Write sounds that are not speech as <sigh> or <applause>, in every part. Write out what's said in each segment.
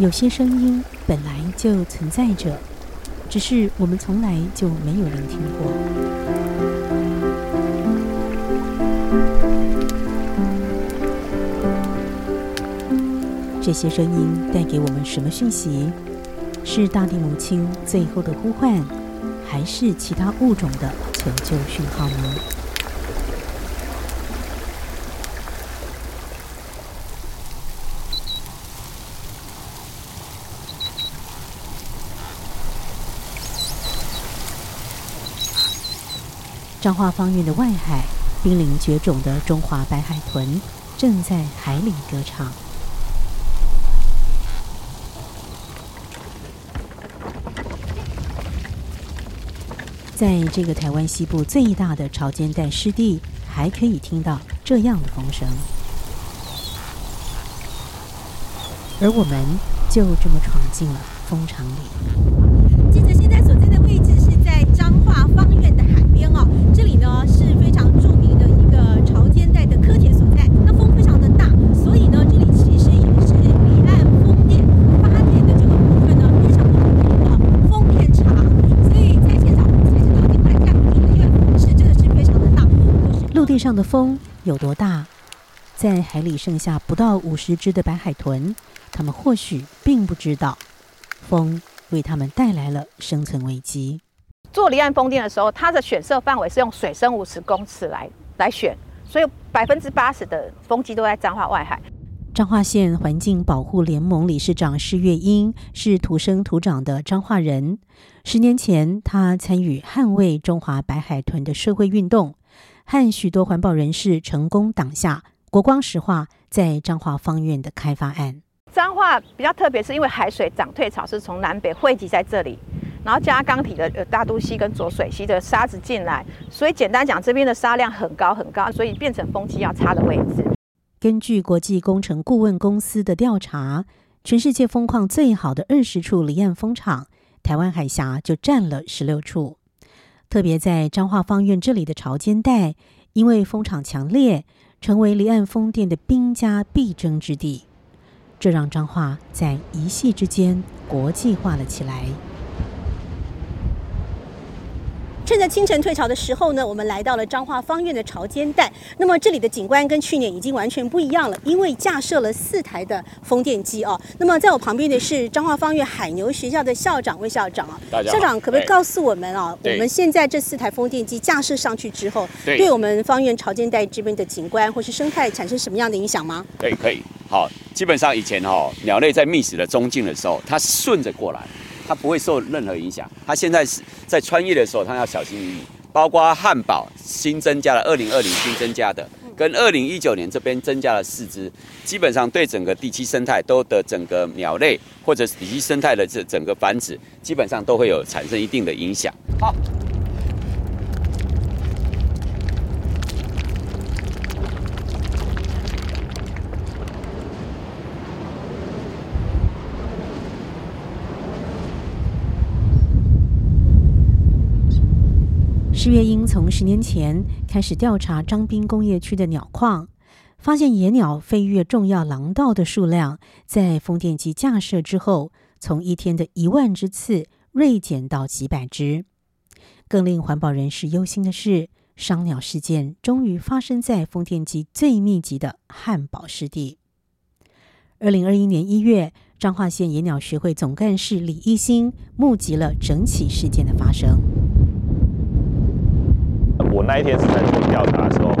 有些声音本来就存在着，只是我们从来就没有聆听过。这些声音带给我们什么讯息？是大地母亲最后的呼唤，还是其他物种的求救讯号呢？彰化方院的外海，濒临绝种的中华白海豚正在海里歌唱。在这个台湾西部最大的潮间带湿地，还可以听到这样的风声，而我们就这么闯进了蜂场里。记者现在所在的位置是在彰化方院的海边哦，这里呢是非常著名的一个潮间带的科田所在。那风非常的大，所以呢，这里其实也是离岸风电发电的这个部分呢，非常的有名的风电场。所以在现场我们才知道，另外这样一个因为风势真的是非常的大。陆地上的风有多大？在海里剩下不到五十只的白海豚，他们或许并不知道，风为他们带来了生存危机。做离岸风电的时候，它的选设范围是用水深五十公尺来来选，所以百分之八十的风机都在彰化外海。彰化县环境保护联盟理事长施月英是土生土长的彰化人。十年前，他参与捍卫中华白海豚的社会运动，和许多环保人士成功挡下国光石化在彰化方院的开发案。彰化比较特别，是因为海水涨退潮是从南北汇集在这里，然后加钢体的呃大都溪跟浊水溪的沙子进来，所以简单讲，这边的沙量很高很高，所以变成风机要插的位置。根据国际工程顾问公司的调查，全世界风况最好的二十处离岸风场，台湾海峡就占了十六处。特别在彰化方院这里的潮间带，因为风场强烈，成为离岸风电的兵家必争之地。这让彰化在一夕之间国际化了起来。趁着清晨退潮的时候呢，我们来到了彰化方院的潮间带。那么这里的景观跟去年已经完全不一样了，因为架设了四台的风电机哦。那么在我旁边的是彰化方院海牛学校的校长魏校长啊。校长可不可以哎告诉我们啊，我们现在这四台风电机架设上去之后，对对我们方院潮间带这边的景观或是生态产生什么样的影响吗？对，可以。好，基本上以前哈、鸟类在觅食的中径的时候，它顺着过来，它不会受任何影响。它现在是在穿越的时候，它要小心翼翼。包括汉堡新增加了二零二零新增加的，跟二零一九年这边增加了四只，基本上对整个地区生态都的整个鸟类或者是地区生态的这整个繁殖，基本上都会有产生一定的影响。好。月英从十年前开始调查张滨工业区的鸟况，发现野鸟飞越重要廊道的数量，在风电机架设之后，从一天的一万只次锐减到几百只。更令环保人士忧心的是，伤鸟事件终于发生在风电机最密集的汉堡湿地。二零二一年一月，彰化县野鸟学会总干事李一新目击了整起事件的发生。我那一天是在做调查的时候，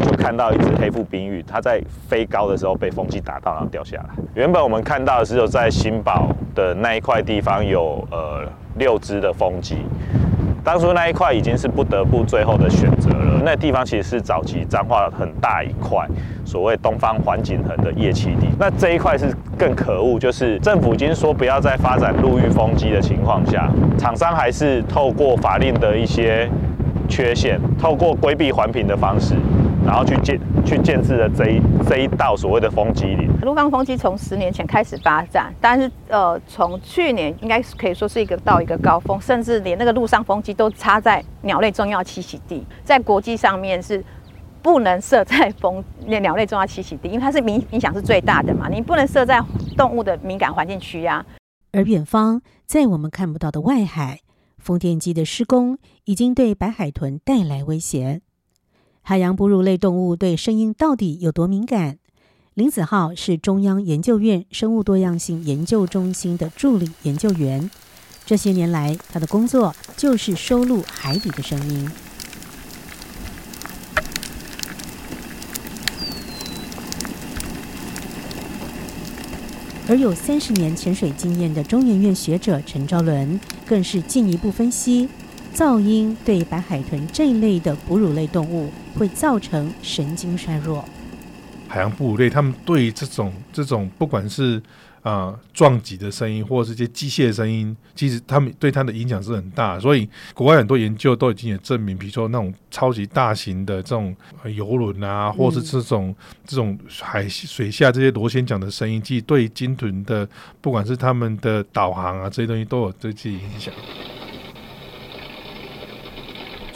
就看到一只黑腹冰玉，它在飞高的时候被风机打到，然后掉下来。原本我们看到的是有在新堡的那一块地方有呃六只的风机，当初那一块已经是不得不最后的选择了。那地方其实是早期彰化很大一块所谓东方环景衡的夜栖地。那这一块是更可恶，就是政府已经说不要再发展陆域风机的情况下，厂商还是透过法令的一些缺陷，透过规避环评的方式，然后去建去建制了这一这一道所谓的风机林。陆方风机从十年前开始发展，但是呃，从去年应该是可以说是一个到一个高峰，甚至连那个陆上风机都插在鸟类重要栖息地，在国际上面是不能设在风那鸟类重要栖息地，因为它是影影响是最大的嘛，你不能设在动物的敏感环境区呀、而远方，在我们看不到的外海，风电机的施工已经对白海豚带来威胁。海洋哺乳类动物对声音到底有多敏感？林子浩是中央研究院生物多样性研究中心的助理研究员。这些年来，他的工作就是收录海底的声音。而有三十年潜水经验的中研院学者陈昭伦，更是进一步分析，噪音对白海豚这一类的哺乳类动物会造成神经衰弱。海洋哺乳类，他们对这种这种不管是啊、呃撞击的声音，或者是一些机械的声音，其实他们对它的影响是很大。所以国外很多研究都已经也证明，比如说那种超级大型的这种呃游轮啊，或是这种、这种海水下这些螺旋桨的声音，其实对鲸豚的不管是他们的导航啊这些东西都有这些影响。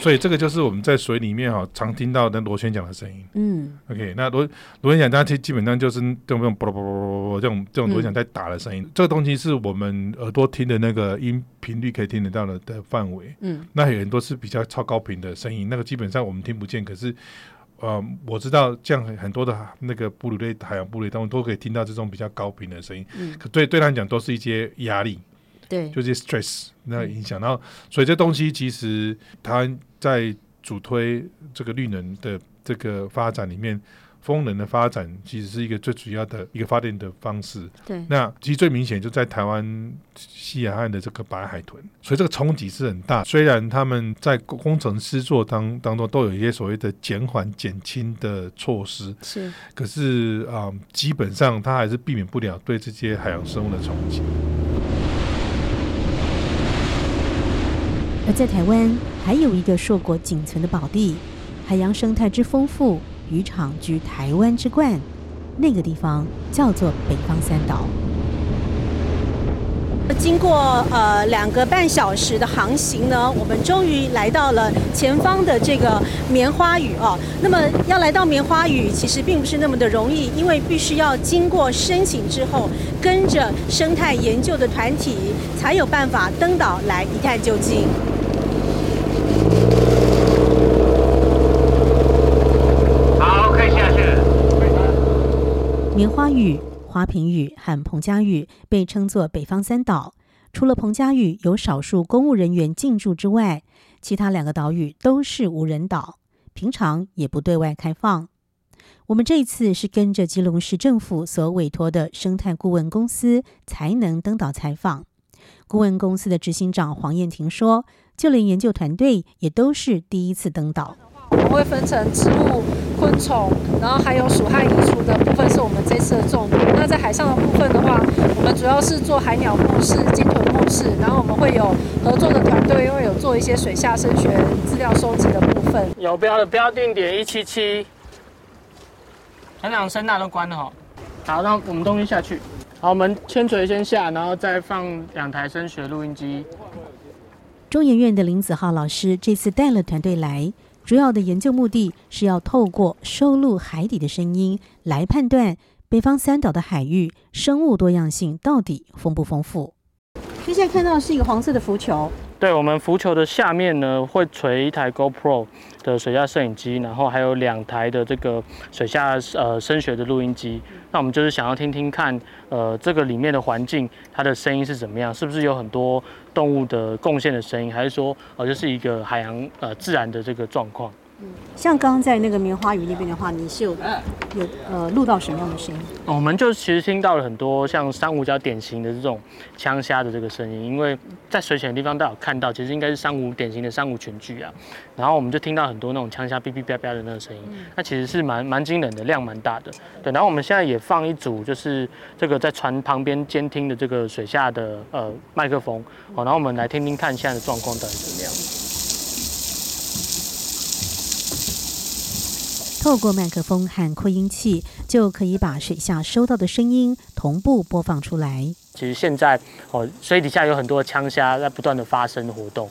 所以这个就是我们在水里面哈、常听到的螺旋桨的声音。嗯，OK，那螺螺旋桨它其基本上就是这种啵啵啵啵啵啵这种这种螺旋桨在打的声音，这个东西是我们耳朵听的那个音频率可以听得到的的范围。嗯，那有很多是比较超高频的声音，那个基本上我们听不见，可是。呃，我知道这样很很多的那个哺乳类、海洋哺乳类动物都可以听到这种比较高频的声音，嗯可对对他来讲都是一些压力，对，就是 stress 那影响。然后，所以这东西其实它在主推这个绿能的这个发展里面，风能的发展其实是一个最主要的一个发电的方式。对，那其实最明显就在台湾西海岸的这个白海豚，所以这个冲击是很大。虽然他们在工程师做当当中都有一些所谓的减缓减轻的措施，是。可是啊、基本上它还是避免不了对这些海洋生物的冲击。在台湾，还有一个硕果仅存的宝地，海洋生态之丰富，渔场居台湾之冠。那个地方叫做北方三岛。经过呃两个半小时的航行呢，我们终于来到了前方的这个棉花屿哦。那么要来到棉花屿，其实并不是那么的容易，因为必须要经过申请之后，跟着生态研究的团体，才有办法登岛来一探究竟。好，可以下去了。棉花屿、花坪屿和彭佳屿被称作北方三岛。除了彭佳屿有少数公务人员进驻之外，其他两个岛屿都是无人岛，平常也不对外开放。我们这一次是跟着基隆市政府所委托的生态顾问公司才能登岛采访。顾问公司的执行长黄燕婷说，就连研究团队也都是第一次登岛。我们会分成植物、昆虫，然后还有鼠害移除的部分是我们这次的重点。那在海上的部分的话，我们主要是做海鸟目视、鲸豚目视，然后我们会有合作的团队，因为有做一些水下声学资料收集的部分。有标的标定点一七七，船长声呐都关了哈。好，那我们东西下去。好，我们铅锤先下，然后再放两台声学录音机。中研院的林子浩老师这次带了团队来，主要的研究目的是要透过收录海底的声音来判断北方三岛的海域生物多样性到底丰不丰富。所以现在看到是一个黄色的浮球，对我们浮球的下面呢，会垂一台 GoPro 的水下摄影机，然后还有两台的这个水下呃声学的录音机。那我们就是想要听听看，呃，这个里面的环境它的声音是怎么样，是不是有很多动物的贡献的声音，还是说呃就是一个海洋呃自然的这个状况？像刚刚在那个棉花雨那边的话，你是有有呃录到什么样的声音？我们就其实听到了很多像珊瑚礁典型的这种枪虾的这个声音，因为在水浅的地方大家有看到，其实应该是珊瑚典型的珊瑚群聚啊。然后我们就听到很多那种枪虾哔哔叭叭的那个声音，那其实是蛮蛮惊人的，量蛮大的。对，然后我们现在也放一组就是这个在船旁边监听的这个水下的呃麦克风，哦，然后我们来听听看现在的状况到底怎么样。透过麦克风和扩音器，就可以把水下收到的声音同步播放出来。其实现在哦，水底下有很多枪虾在不断的发生活动。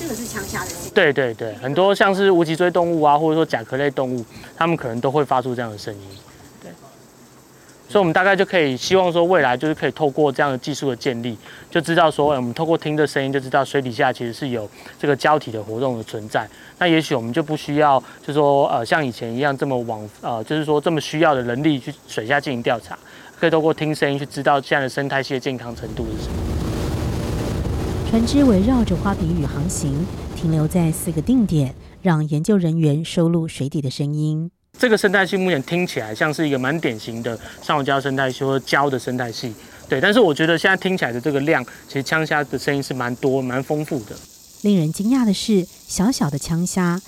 这个是枪虾的。对对对，很多像是无脊椎动物啊，或者说甲壳类动物，它们可能都会发出这样的声音。所以我们大概就可以希望说，未来就是可以透过这样的技术的建立，就知道说，我们透过听的声音就知道水底下其实是有这个胶体的活动的存在。那也许我们就不需要，就说呃像以前一样这么往呃，就是说这么需要的人力去水下进行调查。可以透过听声音去知道现在的生态系的健康程度是什么。船只围绕着花瓶屿航行，停留在四个定点，让研究人员收录水底的声音。这个生态系目前听起来像是一个蛮典型的珊瑚礁生态系或礁的生态系，对。但是我觉得现在听起来的这个量，其实枪虾的声音是蛮多、蛮丰富的。令人惊讶的是，小小的枪虾，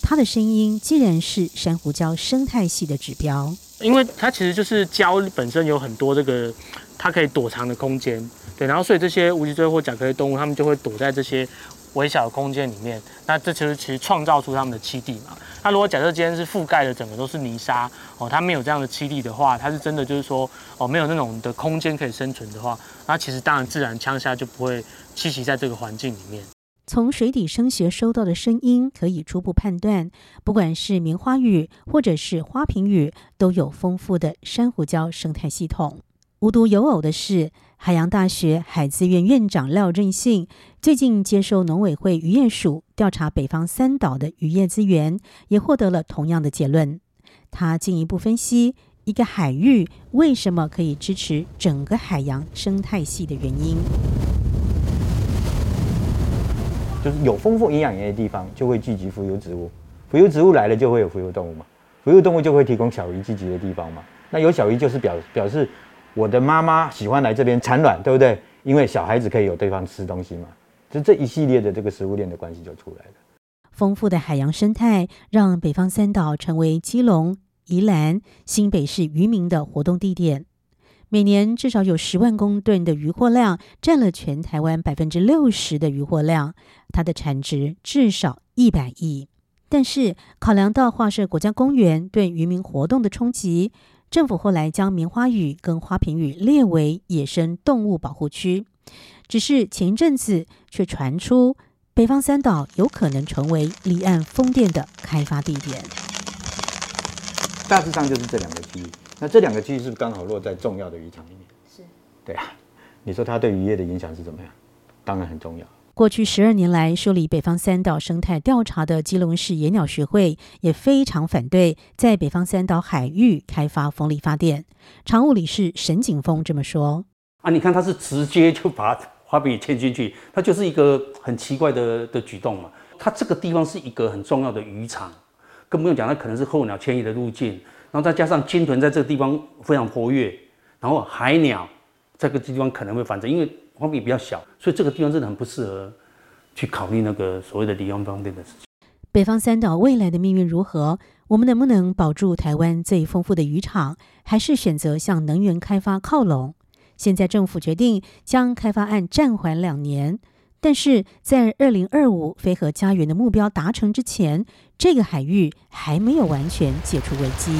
它的声音既然是珊瑚礁生态系的指标。因为它其实就是礁本身有很多这个它可以躲藏的空间，对，然后所以这些无脊椎或甲壳类动物，它们就会躲在这些微小的空间里面。那这其实其实创造出它们的栖地嘛。那如果假设今天是覆盖的整个都是泥沙哦，它没有这样的栖地的话，它是真的就是说哦没有那种的空间可以生存的话，那其实当然自然枪虾就不会栖息在这个环境里面。从水底声学收到的声音，可以初步判断，不管是棉花屿或者是花瓶屿，都有丰富的珊瑚礁生态系统。无独有偶的是，海洋大学海资院院长廖振信最近接受农委会渔业署调查北方三岛的渔业资源，也获得了同样的结论。他进一步分析一个海域为什么可以支持整个海洋生态系的原因。就是有丰富营养源的地方，就会聚集浮游植物，浮游植物来了就会有浮游动物嘛，浮游动物就会提供小鱼聚集的地方嘛。那有小鱼就是表表示我的妈妈喜欢来这边产卵，对不对？因为小孩子可以有地方吃东西嘛，就这一系列的这个食物链的关系就出来了。丰富的海洋生态让北方三岛成为基隆、宜兰、新北市渔民的活动地点。每年至少有十万公吨的渔获量，占了全台湾百分之六十的渔获量。它的产值至少一百亿。但是考量到划设国家公园对渔民活动的冲击，政府后来将棉花屿跟花瓶屿列为野生动物保护区。只是前一阵子却传出北方三岛有可能成为离岸风电的开发地点。大致上就是这两个区域。那这两个区域是不是刚好落在重要的渔场里面？是，对啊。你说它对渔业的影响是怎么样？当然很重要。过去十二年来，梳理北方三岛生态调查的基隆市野鸟学会也非常反对在北方三岛海域开发风力发电。常务理事沈景峰这么说：“啊，你看他是直接就把 <laughs> 花饼迁进去，它就是一个很奇怪的的举动嘛。它这个地方是一个很重要的渔场，更不用讲，它可能是候鸟迁移的路径。”然后再加上鲸豚在这个地方非常活跃，然后海鸟在这个地方可能会繁殖，因为花比比较小，所以这个地方真的很不适合去考虑那个所谓的离岸方面的事情。北方三岛未来的命运如何？我们能不能保住台湾最丰富的渔场，还是选择向能源开发靠拢？现在政府决定将开发案暂缓两年。但是在二零二五飞核家园的目标达成之前，这个海域还没有完全解除危机。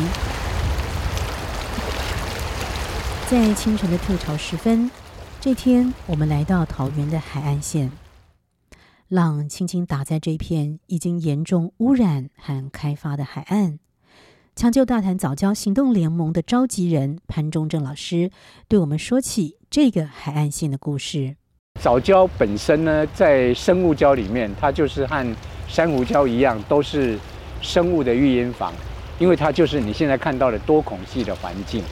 在清晨的退潮时分，这天我们来到桃园的海岸线，浪轻轻打在这片已经严重污染和开发的海岸。抢救大潭早教行动联盟的召集人潘忠正老师对我们说起这个海岸线的故事。藻礁本身呢，在生物礁里面，它就是和珊瑚礁一样，都是生物的育婴房，因为它就是你现在看到的多孔系的环境。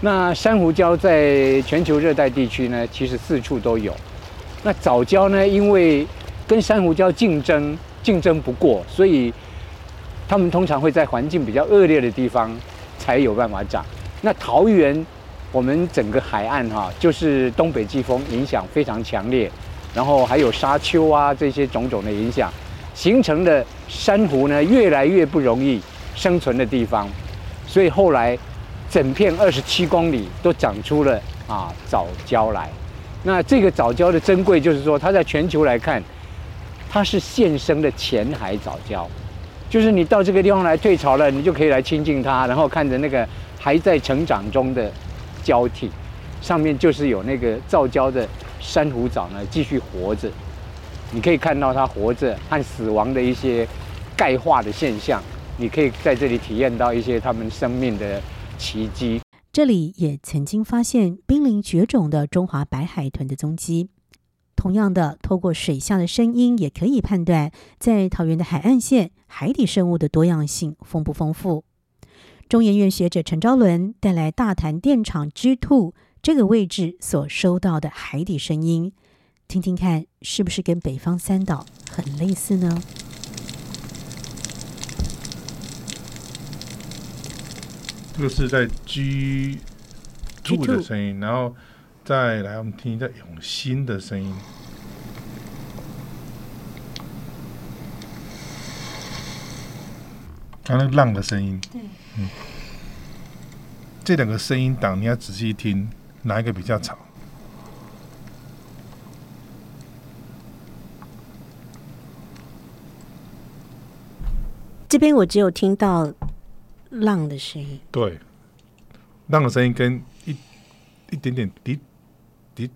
那珊瑚礁在全球热带地区呢，其实四处都有。那藻礁呢，因为跟珊瑚礁竞争，竞争不过，所以它们通常会在环境比较恶劣的地方才有办法长。那桃园。我们整个海岸哈，就是东北季风影响非常强烈，然后还有沙丘啊这些种种的影响，形成的珊瑚呢越来越不容易生存的地方，所以后来整片二十七公里都长出了啊藻礁来。那这个藻礁的珍贵就是说，它在全球来看，它是现生的浅海藻礁，就是你到这个地方来退潮了，你就可以来亲近它，然后看着那个还在成长中的。交替，上面就是有那个造礁的珊瑚藻呢，继续活着。你可以看到它活着和死亡的一些钙化的现象，你可以在这里体验到一些它们生命的奇迹。这里也曾经发现濒临绝种的中华白海豚的踪迹。同样的，透过水下的声音，也可以判断在桃园的海岸线海底生物的多样性丰不丰富。中研院学者陈昭伦带来大潭电厂 G Two 这个位置所收到的海底声音，听听看是不是跟北方三岛很类似呢？这个是在 G Two 的声音，然后再来我们听一下永新的声音。刚刚浪的声音，对，嗯，这两个声音档你要仔细听，哪一个比较吵？这边我只有听到浪的声音，对，浪的声音跟一一点点滴滴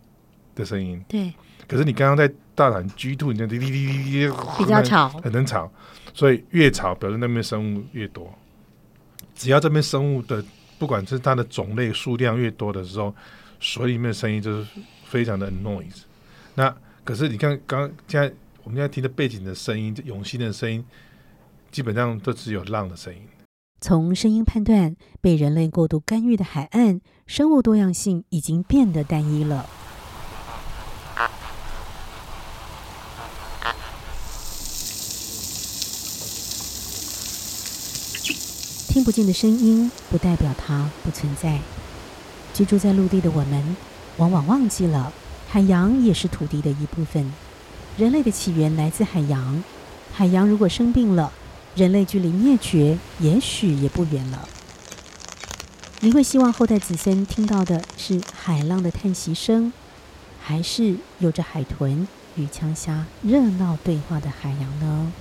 的声音，对，可是你刚刚在大胆 G two，你看滴滴滴滴滴，比较吵很能吵，所以越吵表示那边生物越多。只要这边生物的不管是它的种类数量越多的时候，水里面的声音就是非常的 noise。那可是你看刚现在我们现在听的背景的声音，永新的声音，基本上都只有浪的声音。从声音判断，被人类过度干预的海岸生物多样性已经变得单一了。听不见的声音，不代表它不存在。居住在陆地的我们，往往忘记了海洋也是土地的一部分。人类的起源来自海洋，海洋如果生病了，人类距离灭绝也许也不远了。你会希望后代子孙听到的是海浪的叹息声，还是有着海豚与枪虾热闹对话的海洋呢？